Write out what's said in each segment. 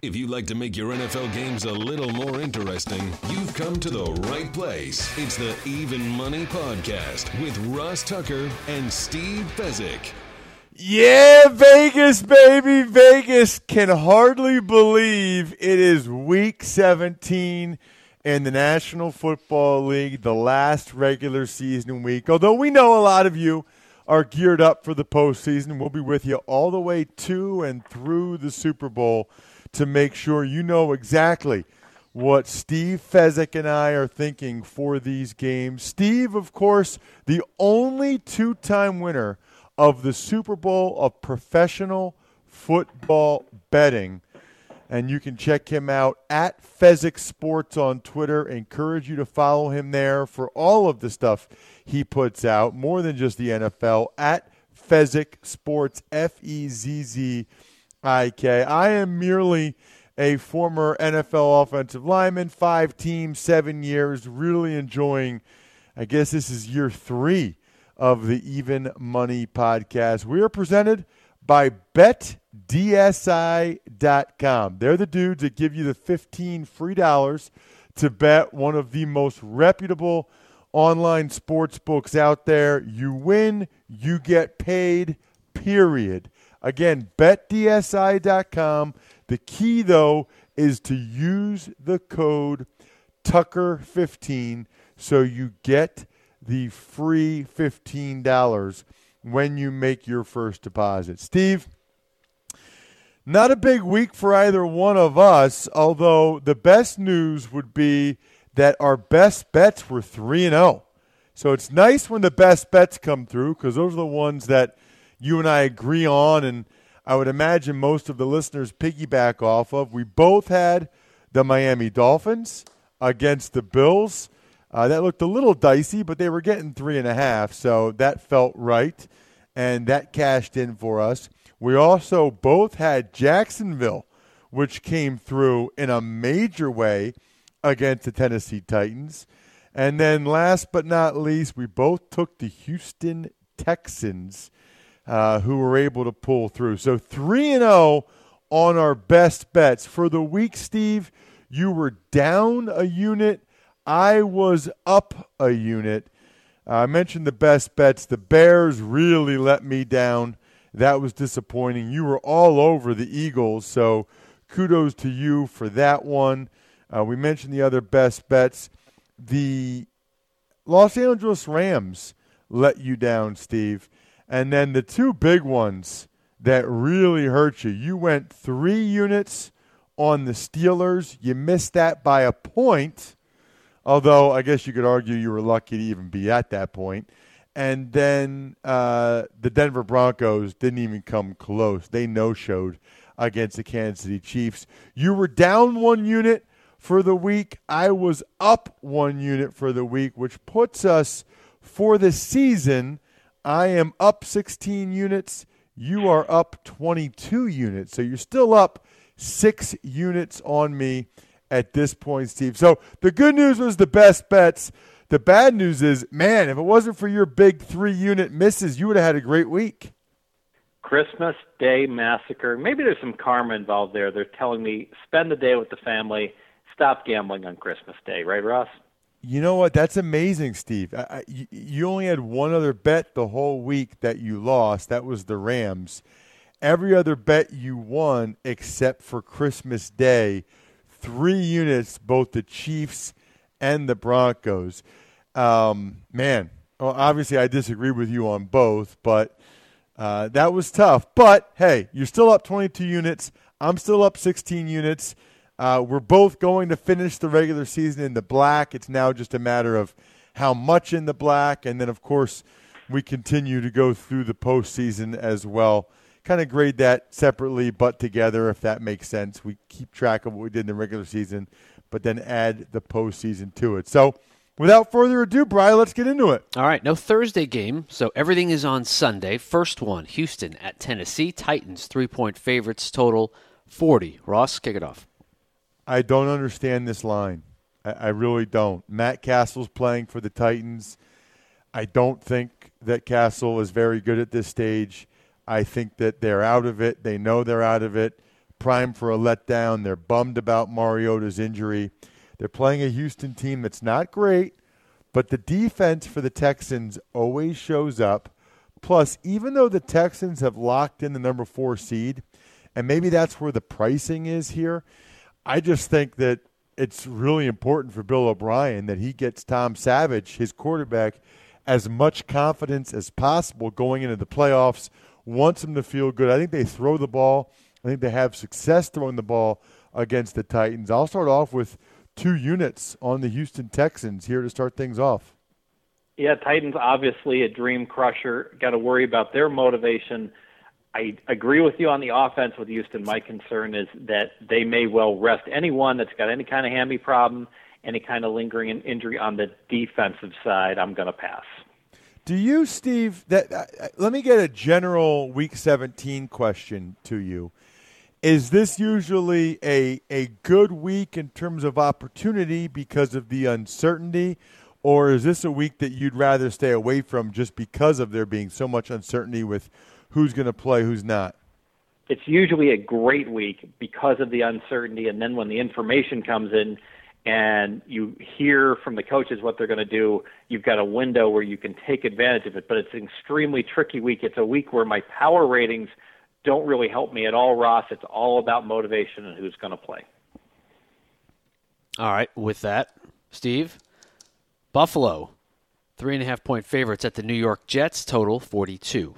If you'd like to make your NFL games a little more interesting, you've come to the right place. It's the Even Money Podcast with Ross Tucker and Steve Fezzik. Yeah, Vegas, baby. Vegas can hardly believe it is week 17 in the National Football League, the last regular season week. Although we know a lot of you are geared up for the postseason, we'll be with you all the way to and through the Super Bowl to make sure you know exactly what Steve Fezzik and I are thinking for these games. Steve, of course, the only two time winner of the Super Bowl of professional football betting. And you can check him out at Fezzik Sports on Twitter. Encourage you to follow him there for all of the stuff he puts out, more than just the NFL, at Fezzik Sports, F E Z Z I K. I am merely a former NFL offensive lineman, five teams, seven years, really enjoying, I guess this is year three of the Even Money podcast. We are presented by betdsi.com. They're the dudes that give you the 15 free dollars to bet one of the most reputable online sports books out there. You win, you get paid, period. Again, betdsi.com. The key, though, is to use the code Tucker15 so you get the free $15 when you make your first deposit. Steve, not a big week for either one of us, although the best news would be that our best bets were 3 and 0. So it's nice when the best bets come through because those are the ones that you and I agree on and I would imagine most of the listeners piggyback off of. We both had the Miami Dolphins against the Bills. Uh, that looked a little dicey, but they were getting three and a half, so that felt right, and that cashed in for us. We also both had Jacksonville, which came through in a major way against the Tennessee Titans. And then last but not least, we both took the Houston Texans, uh, who were able to pull through. So 3 and 0 on our best bets. For the week, Steve, you were down a unit I was up a unit. I mentioned the best bets. The Bears really let me down. That was disappointing. You were all over the Eagles, so kudos to you for that one. Uh, we mentioned the other best bets. The Los Angeles Rams let you down, Steve. And then the two big ones that really hurt you. You went three units on the Steelers. You missed that by a point. Although I guess you could argue you were lucky to even be at that point. And then uh, the Denver Broncos didn't even come close. They no showed against the Kansas City Chiefs. You were down one unit for the week. I was up one unit for the week, which puts us for the season. I am up 16 units. You are up 22 units. So you're still up six units on me at this point, Steve. So the good news was the best bets. The bad news is, man, if it wasn't for your big three unit misses, you would have had a great week. Christmas Day massacre. Maybe there's some karma involved there. They're telling me spend the day with the family, stop gambling on Christmas Day, right, Ross? You know what? That's amazing, Steve. I, I, you only had one other bet the whole week that you lost. That was the Rams. Every other bet you won except for Christmas Day, three units, both the Chiefs and the Broncos. Um, man, well, obviously I disagree with you on both, but uh, that was tough. But hey, you're still up 22 units. I'm still up 16 units. Uh, we're both going to finish the regular season in the black. It's now just a matter of how much in the black, and then of course we continue to go through the postseason as well. Kind of grade that separately, but together, if that makes sense. We keep track of what we did in the regular season, but then add the postseason to it. So, without further ado, Brian, let's get into it. All right, no Thursday game, so everything is on Sunday. First one, Houston at Tennessee. Titans, three point favorites, total 40. Ross, kick it off. I don't understand this line. I, I really don't. Matt Cassel's playing for the Titans. I don't think that Cassel is very good at this stage. I think that they're out of it. They know they're out of it. Prime for a letdown. They're bummed about Mariota's injury. They're playing a Houston team that's not great, but the defense for the Texans always shows up. Plus, even though the Texans have locked in the number four seed, and maybe that's where the pricing is here, I just think that it's really important for Bill O'Brien that he gets Tom Savage, his quarterback, as much confidence as possible going into the playoffs. Wants them to feel good. I think they throw the ball. I think they have success throwing the ball against the Titans. I'll start off with two units on the Houston Texans here to start things off. Yeah, Titans obviously a dream crusher. Got to worry about their motivation. I agree with you on the offense with Houston. My concern is that they may well rest anyone that's got any kind of hammy problem, any kind of lingering injury on the defensive side. I'm going to pass. Do you, Steve? That uh, let me get a general Week 17 question to you. Is this usually a a good week in terms of opportunity because of the uncertainty, or is this a week that you'd rather stay away from just because of there being so much uncertainty with who's going to play, who's not? It's usually a great week because of the uncertainty, and then when the information comes in and you hear from the coaches what they're going to do, you've got a window where you can take advantage of it. But it's an extremely tricky week. It's a week where my power ratings don't really help me at all, Ross. It's all about motivation and who's going to play. All right, with that, Steve, Buffalo, three and a half point favorites at the New York Jets, total 42.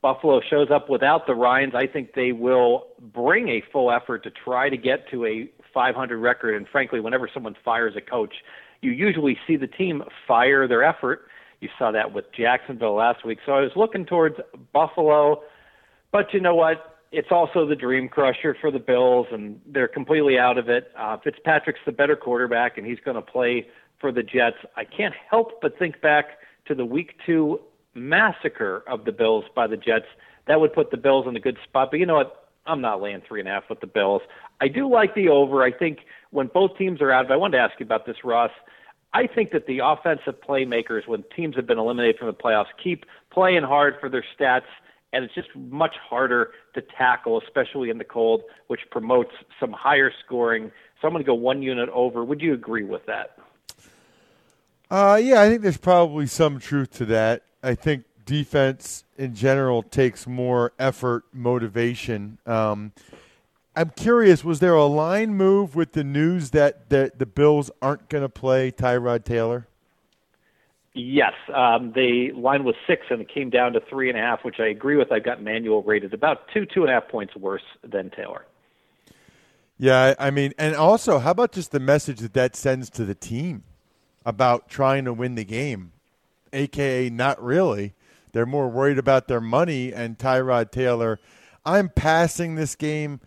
Buffalo shows up without the Ryans, I think they will bring a full effort to try to get to a 500 record. And frankly, whenever someone fires a coach, you usually see the team fire their effort. You saw that with Jacksonville last week. So I was looking towards Buffalo, but you know what? It's also the dream crusher for the Bills, and they're completely out of it. Uh, Fitzpatrick's the better quarterback, and he's going to play for the Jets. I can't help but think back to the Week Two massacre of the Bills by the Jets, that would put the Bills in a good spot. But you know what? I'm not laying three and a half with the Bills. I do like the over. I think when both teams are out, but I wanted to ask you about this, Ross. I think that the offensive playmakers, when teams have been eliminated from the playoffs, keep playing hard for their stats, and it's just much harder to tackle, especially in the cold, which promotes some higher scoring. So I'm going to go one unit over. Would you agree with that? Uh, yeah, I think there's probably some truth to that. I think defense in general takes more effort, motivation. Um, I'm curious, was there a line move with the news that, that the Bills aren't going to play Tyrod Taylor? Yes, um, the line was six and it came down to three and a half, which I agree with. I've got Manuel rated about two, two and a half points worse than Taylor. Yeah, I mean, and also, how about just the message that that sends to the team about trying to win the game? aka not really. They're more worried about their money and Tyrod Taylor. I'm passing this game.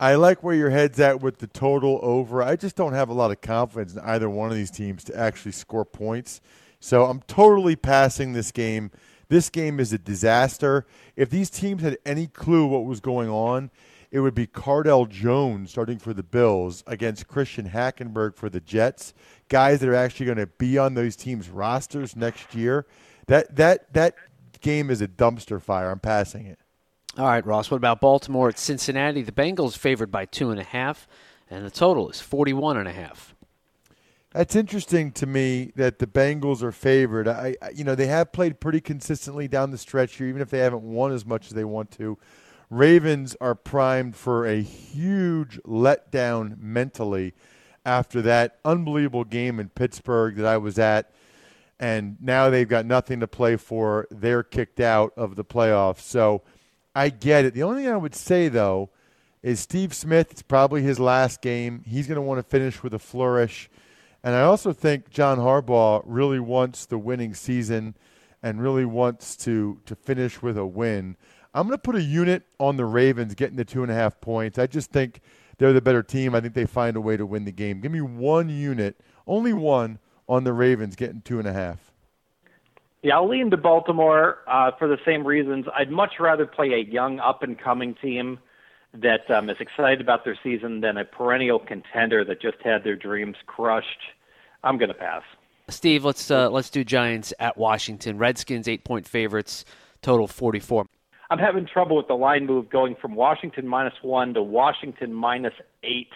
I like where your head's at with the total over. I just don't have a lot of confidence in either one of these teams to actually score points. So I'm totally passing this game. This game is a disaster. If these teams had any clue what was going on, it would be Cardale Jones starting for the Bills against Christian Hackenberg for the Jets. Guys that are actually going to be on those teams' rosters next year. That that that game is a dumpster fire. I'm passing it. All right, Ross. What about Baltimore at Cincinnati? The Bengals favored by two and a half, and the total is forty-one and a half. That's interesting to me that the Bengals are favored. I, I, you know, they have played pretty consistently down the stretch here, even if they haven't won as much as they want to. Ravens are primed for a huge letdown mentally after that unbelievable game in Pittsburgh that I was at, and now they've got nothing to play for. They're kicked out of the playoffs. So I get it. The only thing I would say though is Steve Smith. It's probably his last game. He's going to want to finish with a flourish. And I also think John Harbaugh really wants the winning season and really wants to, to finish with a win. I'm going to put a unit on the Ravens getting the two and a half points. I just think they're the better team. I think they find a way to win the game. Give me one unit, only one, on the Ravens getting two and a half. Yeah, I'll lean to Baltimore uh, for the same reasons. I'd much rather play a young, up and coming team that um, is excited about their season than a perennial contender that just had their dreams crushed. I'm going to pass. Steve, let's uh, let's do Giants at Washington. Redskins eight point favorites, total forty four. I'm having trouble with the line move going from Washington minus one to Washington minus eight.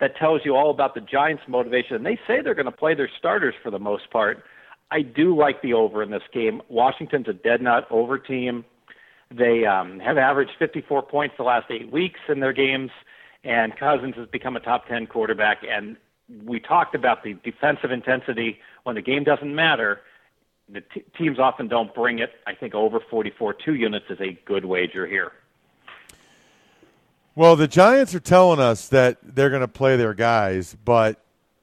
That tells you all about the Giants' motivation. And they say they're going to play their starters for the most part. I do like the over in this game. Washington's a dead nut over team. They um, have averaged 54 points the last eight weeks in their games, and Cousins has become a top 10 quarterback. And we talked about the defensive intensity when the game doesn't matter. The t- teams often don't bring it. I think over 44 two units is a good wager here. Well, the Giants are telling us that they're going to play their guys, but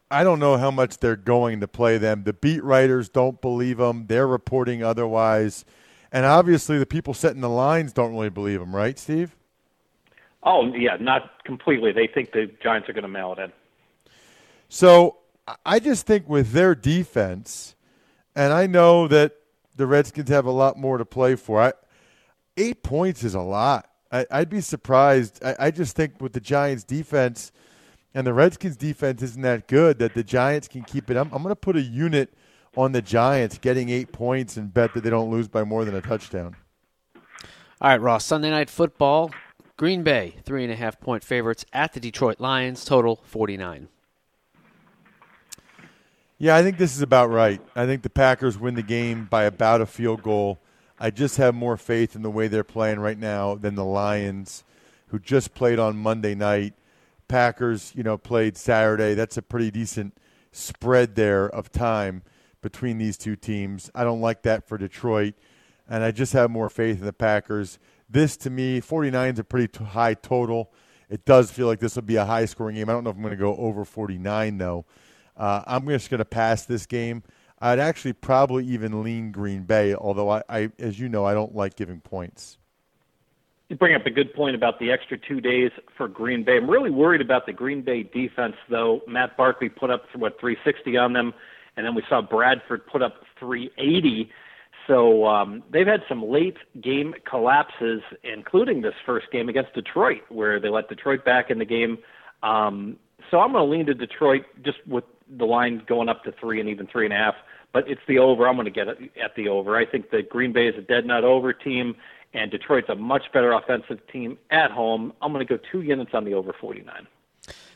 I don't know how much they're going to play them. The beat writers don't believe them. They're reporting otherwise. And obviously, the people setting the lines don't really believe them, right, Steve? Oh yeah, not completely. They think the Giants are going to mail it in. So I just think with their defense, and I know that the Redskins have a lot more to play for. I, eight points is a lot. I, would be surprised. I, I just think with the Giants' defense and the Redskins' defense isn't that good that the Giants can keep it. I'm, I'm going to put a unit – on the Giants getting eight points and bet that they don't lose by more than a touchdown. All right, Ross. Sunday night football. Green Bay, three and a half point favorites at the Detroit Lions, total 49. Yeah, I think this is about right. I think the Packers win the game by about a field goal. I just have more faith in the way they're playing right now than the Lions, who just played on Monday night. Packers, you know, played Saturday. That's a pretty decent spread there of time between these two teams. I don't like that for Detroit, and I just have more faith in the Packers. This, to me, 49 is a pretty t- high total. It does feel like this will be a high scoring game. I don't know if I'm going to go over 49, though. Uh, I'm just going to pass this game. I'd actually probably even lean Green Bay, although I, I, as you know, I don't like giving points. You bring up a good point about the extra two days for Green Bay. I'm really worried about the Green Bay defense, though. Matt Barkley put up what 360 on them and then we saw Bradford put up 380. So um, they've had some late game collapses, including this first game against Detroit, where they let Detroit back in the game. Um, so I'm going to lean to Detroit just with the line going up to three and even three and a half. But it's the over. I'm going to get it at the over. I think that Green Bay is a dead nut over team, and Detroit's a much better offensive team at home. I'm going to go two units on the over 49.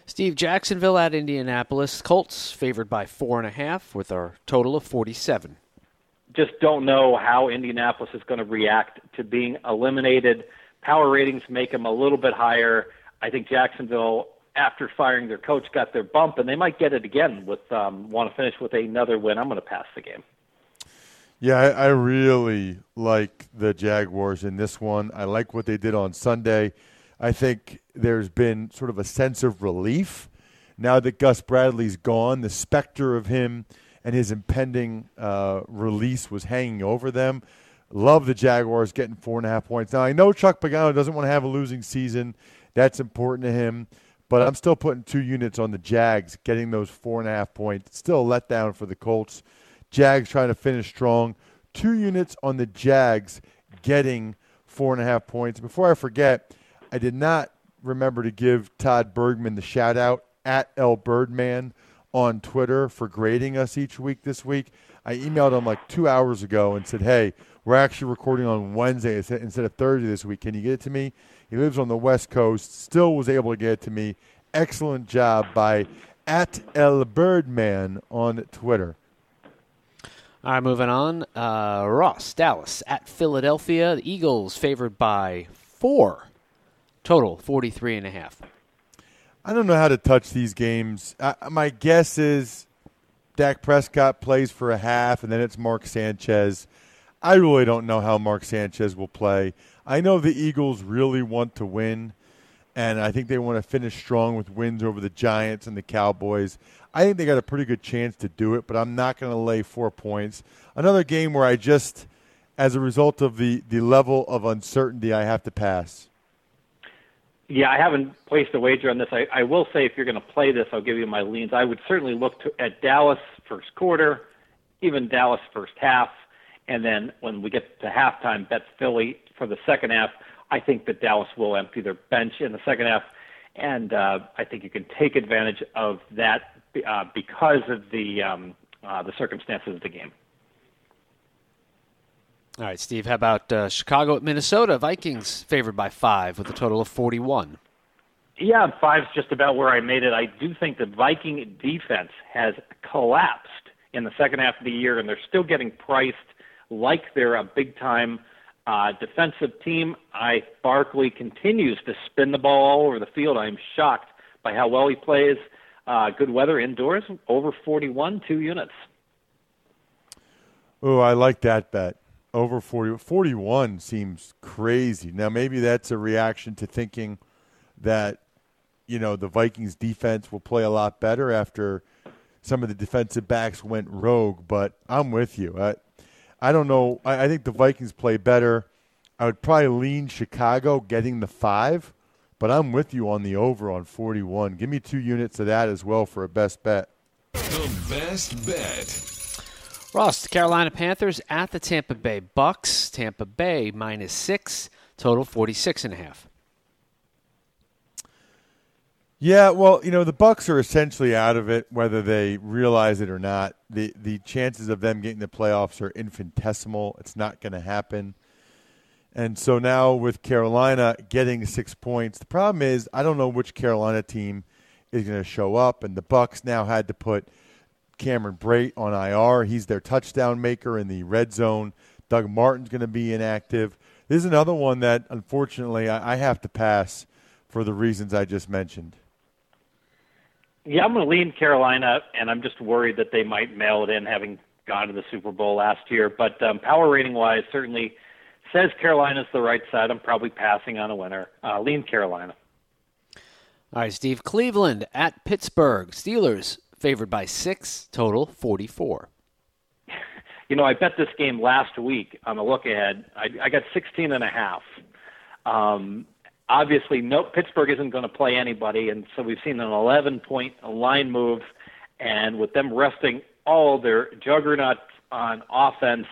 Steve Jacksonville at Indianapolis. Colts favored by four and a half with a total of 47. Just don't know how Indianapolis is going to react to being eliminated. Power ratings make them a little bit higher. I think Jacksonville, after firing their coach, got their bump, and they might get it again with um, want to finish with another win. I'm going to pass the game. Yeah, I, I really like the Jaguars in this one. I like what they did on Sunday. I think there's been sort of a sense of relief now that Gus Bradley's gone. The specter of him and his impending uh, release was hanging over them. Love the Jaguars getting four and a half points. Now I know Chuck Pagano doesn't want to have a losing season. That's important to him. But I'm still putting two units on the Jags, getting those four and a half points. Still a letdown for the Colts. Jags trying to finish strong. Two units on the Jags, getting four and a half points. Before I forget, I did not remember to give Todd Bergman the shout out at L Birdman on Twitter for grading us each week this week. I emailed him like two hours ago and said, "Hey, we're actually recording on Wednesday instead of Thursday this week. Can you get it to me?" He lives on the West Coast. Still was able to get it to me. Excellent job by at El Birdman on Twitter. All right, moving on. Uh, Ross, Dallas at Philadelphia. The Eagles favored by four. Total 43 and a half. I don't know how to touch these games. Uh, my guess is Dak Prescott plays for a half, and then it's Mark Sanchez. I really don't know how Mark Sanchez will play. I know the Eagles really want to win, and I think they want to finish strong with wins over the Giants and the Cowboys. I think they got a pretty good chance to do it, but I'm not going to lay four points. Another game where I just, as a result of the, the level of uncertainty, I have to pass. Yeah, I haven't placed a wager on this. I, I will say if you're going to play this, I'll give you my leans. I would certainly look to, at Dallas first quarter, even Dallas first half, and then when we get to halftime, bet Philly for the second half. I think that Dallas will empty their bench in the second half, and uh, I think you can take advantage of that uh, because of the um, uh, the circumstances of the game. All right, Steve, how about uh, Chicago at Minnesota? Vikings favored by five with a total of 41. Yeah, five's just about where I made it. I do think the Viking defense has collapsed in the second half of the year, and they're still getting priced like they're a big time uh, defensive team. I Barkley continues to spin the ball all over the field. I am shocked by how well he plays. Uh, good weather indoors, over 41, two units. Oh, I like that bet over 40 41 seems crazy now maybe that's a reaction to thinking that you know the vikings defense will play a lot better after some of the defensive backs went rogue but i'm with you I don't know. I, I think the vikings play better. I would probably lean chicago getting the five but i'm with you on the over on 41 give me two units of that as well for a best bet. The best bet. Ross, the Carolina Panthers at the Tampa Bay Bucks. Tampa Bay minus six, total 46 and a half. Yeah, well, you know, the Bucks are essentially out of it, whether they realize it or not. The the chances of them getting the playoffs are infinitesimal. It's not going to happen. And so now with Carolina getting six points, the problem is I don't know which Carolina team is going to show up, and the Bucks now had to put – Cameron Brate on IR. He's their touchdown maker in the red zone. Doug Martin's going to be inactive. This is another one that, unfortunately, I, I have to pass for the reasons I just mentioned. Yeah, I'm going to lean Carolina, and I'm just worried that they might mail it in, having gone to the Super Bowl last year. But um, power rating wise, certainly says Carolina's the right side. I'm probably passing on a winner. Uh, lean Carolina. All right, Steve. Cleveland at Pittsburgh. Steelers favored by six, total 44. You know, I bet this game last week on the look ahead. I, I got 16 and a half. Um, obviously, no Pittsburgh isn't going to play anybody, and so we've seen an 11 point line move, and with them resting all their juggernaut on offense,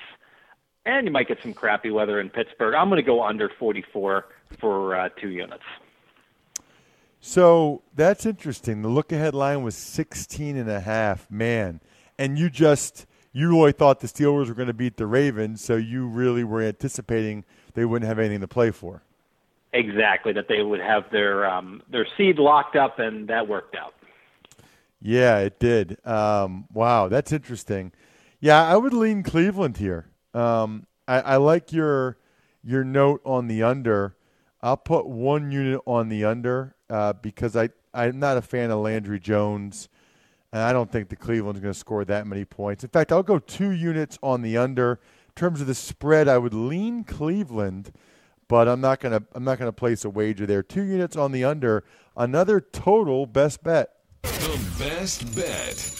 and you might get some crappy weather in Pittsburgh. I'm going to go under 44 for uh, two units. So that's interesting. The look ahead line was 16 and a half, man. And you just you really thought the Steelers were going to beat the Ravens, so you really were anticipating they wouldn't have anything to play for. Exactly, that they would have their um, their seed locked up, and that worked out. Yeah, it did. Um, wow, that's interesting. Yeah, I would lean Cleveland here. Um, I, I like your your note on the under. I'll put one unit on the under uh, because I I'm not a fan of Landry Jones, and I don't think the Cleveland's going to score that many points. In fact, I'll go two units on the under. In terms of the spread, I would lean Cleveland, but I'm not going to I'm not going to place a wager there. Two units on the under. Another total best bet. The best bet.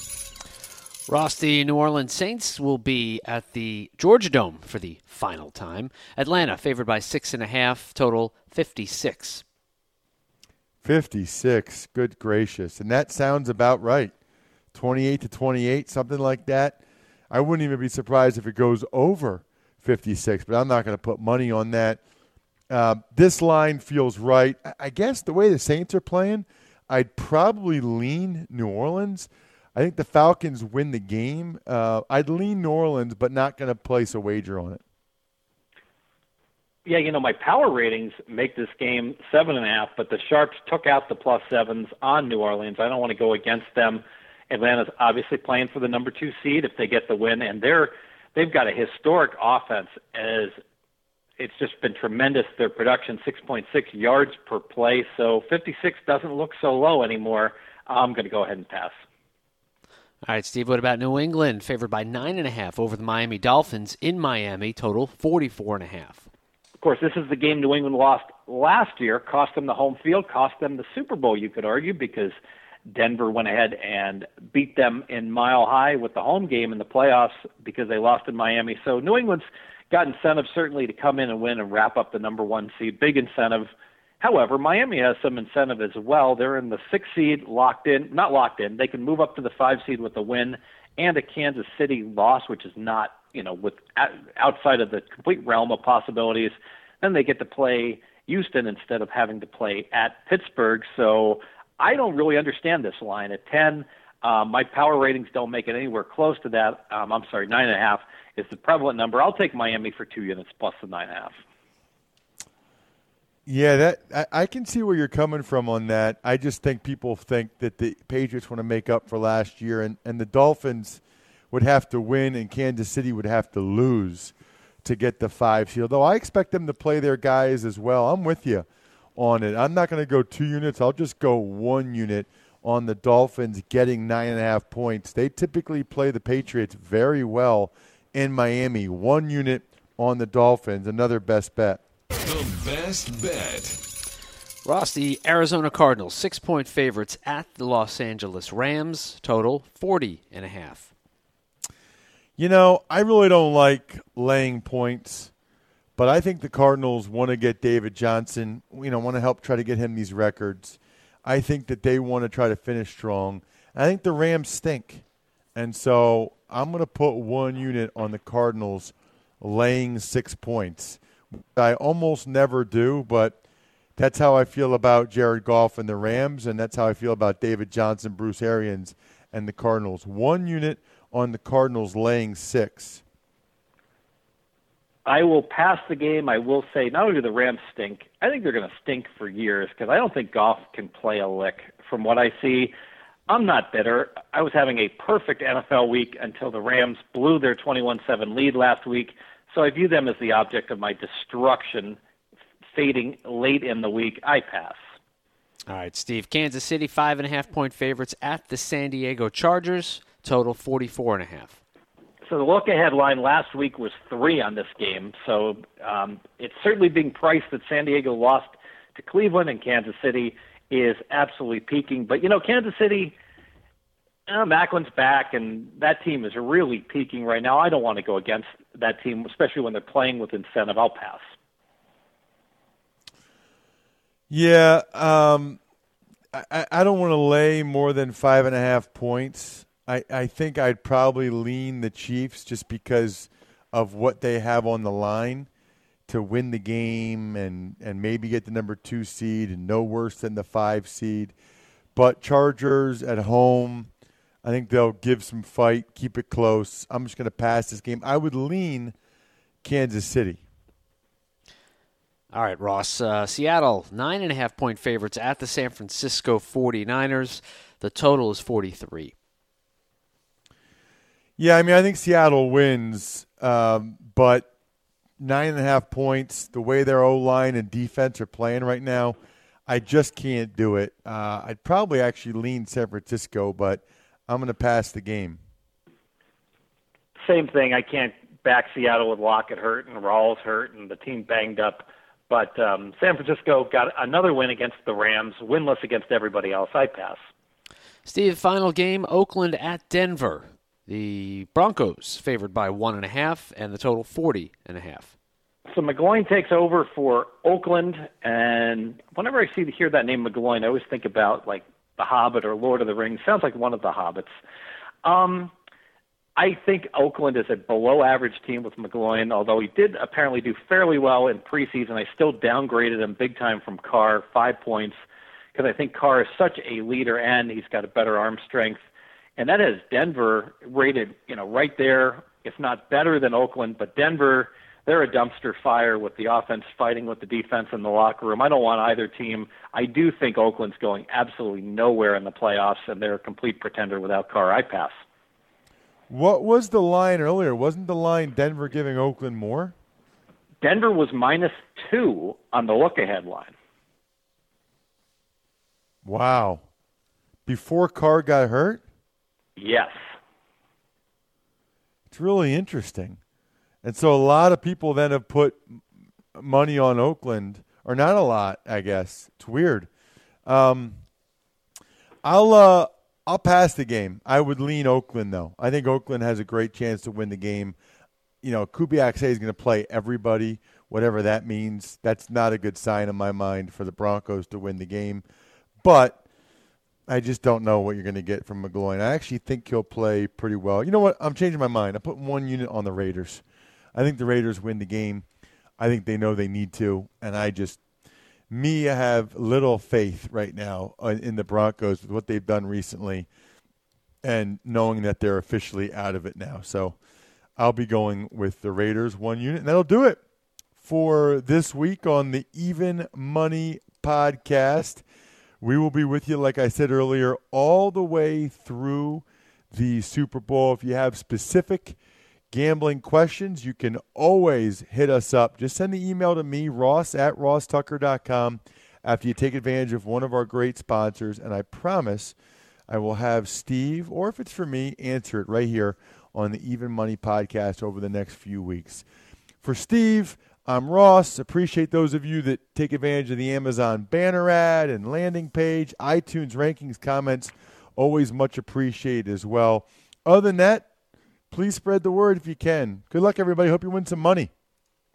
Ross, the New Orleans Saints will be at the Georgia Dome for the final time. Atlanta favored by six and a half, total 56. 56. Good gracious. And that sounds about right. 28 to 28, something like that. I wouldn't even be surprised if it goes over 56, but I'm not going to put money on that. Uh, this line feels right. I guess the way the Saints are playing, I'd probably lean New Orleans. I think the Falcons win the game. Uh, I'd lean New Orleans, but not going to place a wager on it. Yeah, you know, my power ratings make this game seven and a half, but the Sharps took out the plus sevens on New Orleans. I don't want to go against them. Atlanta's obviously playing for the number two seed if they get the win, and they're they've got a historic offense as it's just been tremendous. Their production, 6.6 yards per play, so 56 doesn't look so low anymore. I'm going to go ahead and pass. All right, Steve. What about New England, favored by nine and a half over the Miami Dolphins in Miami? Total 44 and a half. Of course, this is the game New England lost last year, cost them the home field, cost them the Super Bowl. You could argue because Denver went ahead and beat them in Mile High with the home game in the playoffs because they lost in Miami. So New England's got incentive certainly to come in and win and wrap up the number one seed. Big incentive. However, Miami has some incentive as well. They're in the six seed, locked in, not locked in. They can move up to the five seed with a win and a Kansas City loss, which is not, you know, with outside of the complete realm of possibilities. Then they get to play Houston instead of having to play at Pittsburgh. So I don't really understand this line at ten. Um, my power ratings don't make it anywhere close to that. Um, I'm sorry, nine and a half is the prevalent number. I'll take Miami for two units plus the nine and a half. Yeah, that I, I, can see where you're coming from on that. I just think people think that the Patriots want to make up for last year, and, and the Dolphins would have to win, and Kansas City would have to lose to get the five seed. Though I expect them to play their guys as well. I'm with you on it. I'm not going to go two units. I'll just go one unit on the Dolphins getting nine and a half points. They typically play the Patriots very well in Miami. One unit on the Dolphins, another best bet. The best bet. Ross, the Arizona Cardinals, six point favorites at the Los Angeles Rams, total 40 and a half. You know, I really don't like laying points, but I think the Cardinals want to get David Johnson, you know, want to help try to get him these records. I think that they want to try to finish strong. I think the Rams stink. And so I'm going to put one unit on the Cardinals laying six points. I almost never do, but that's how I feel about Jared Goff and the Rams, and that's how I feel about David Johnson, Bruce Arians, and the Cardinals. One unit on the Cardinals laying six. I will pass the game. I will say not only do the Rams stink, I think they're going to stink for years because I don't think Goff can play a lick. From what I see, I'm not bitter. I was having a perfect NFL week until the Rams blew their 21-7 lead last week. So I view them as the object of my destruction fading late in the week. I pass. All right, Steve. Kansas City five and a half point favorites at the San Diego Chargers. Total forty four and a half. So the look ahead line last week was three on this game. So um, it's certainly being priced that San Diego lost to Cleveland and Kansas City is absolutely peaking. But you know, Kansas City, uh, Maclin's back, and that team is really peaking right now. I don't want to go against that team, especially when they're playing with incentive. I'll pass. Yeah, um, I, I don't want to lay more than five and a half points. I, I think I'd probably lean the Chiefs just because of what they have on the line to win the game and, and maybe get the number two seed and no worse than the five seed. But Chargers at home, I think they'll give some fight, keep it close. I'm just going to pass this game. I would lean Kansas City. All right, Ross. Uh, Seattle, nine and a half point favorites at the San Francisco 49ers. The total is 43. Yeah, I mean, I think Seattle wins, um, but nine and a half points. The way their O line and defense are playing right now, I just can't do it. Uh, I'd probably actually lean San Francisco, but I'm going to pass the game. Same thing. I can't back Seattle with Lockett hurt and Rawls hurt and the team banged up. But um, San Francisco got another win against the Rams, winless against everybody else. I pass. Steve, final game: Oakland at Denver. The Broncos favored by one and a half, and the total forty and a half. So McGloin takes over for Oakland, and whenever I see hear that name McGloin, I always think about like The Hobbit or Lord of the Rings. Sounds like one of the Hobbits. Um, I think Oakland is a below average team with McGloin, although he did apparently do fairly well in preseason. I still downgraded him big time from Carr, five points, because I think Carr is such a leader and he's got a better arm strength and that has Denver rated, you know, right there, if not better than Oakland. But Denver, they're a dumpster fire with the offense fighting with the defense in the locker room. I don't want either team. I do think Oakland's going absolutely nowhere in the playoffs, and they're a complete pretender without Carr. I pass. What was the line earlier? Wasn't the line Denver giving Oakland more? Denver was minus two on the look ahead line. Wow. Before Carr got hurt? Yes. It's really interesting. And so a lot of people then have put money on Oakland, or not a lot, I guess. It's weird. Um, I'll uh, I'll pass the game. I would lean Oakland though. I think Oakland has a great chance to win the game. You know, Kubiak says he's going to play everybody, whatever that means. That's not a good sign in my mind for the Broncos to win the game. But I just don't know what you're going to get from McGloin. I actually think he'll play pretty well. You know what? I'm changing my mind. I put one unit on the Raiders. I think the Raiders win the game. I think they know they need to, and I just me I have little faith right now uh, in the Broncos with what they've done recently, and knowing that they're officially out of it now. So I'll be going with the Raiders one unit, and that'll do it for this week on the Even Money podcast. We will be with you, like I said earlier, all the way through the Super Bowl. If you have specific gambling questions, you can always hit us up. Just send the email to me, ross at rosstucker.com, after you take advantage of one of our great sponsors. And I promise I will have Steve, or if it's for me, answer it right here on the Even Money podcast over the next few weeks. For Steve, I'm Ross. Appreciate those of you that take advantage of the Amazon banner ad and landing page, iTunes rankings, comments. Always much appreciated as well. Other than that, please spread the word if you can. Good luck, everybody. Hope you win some money.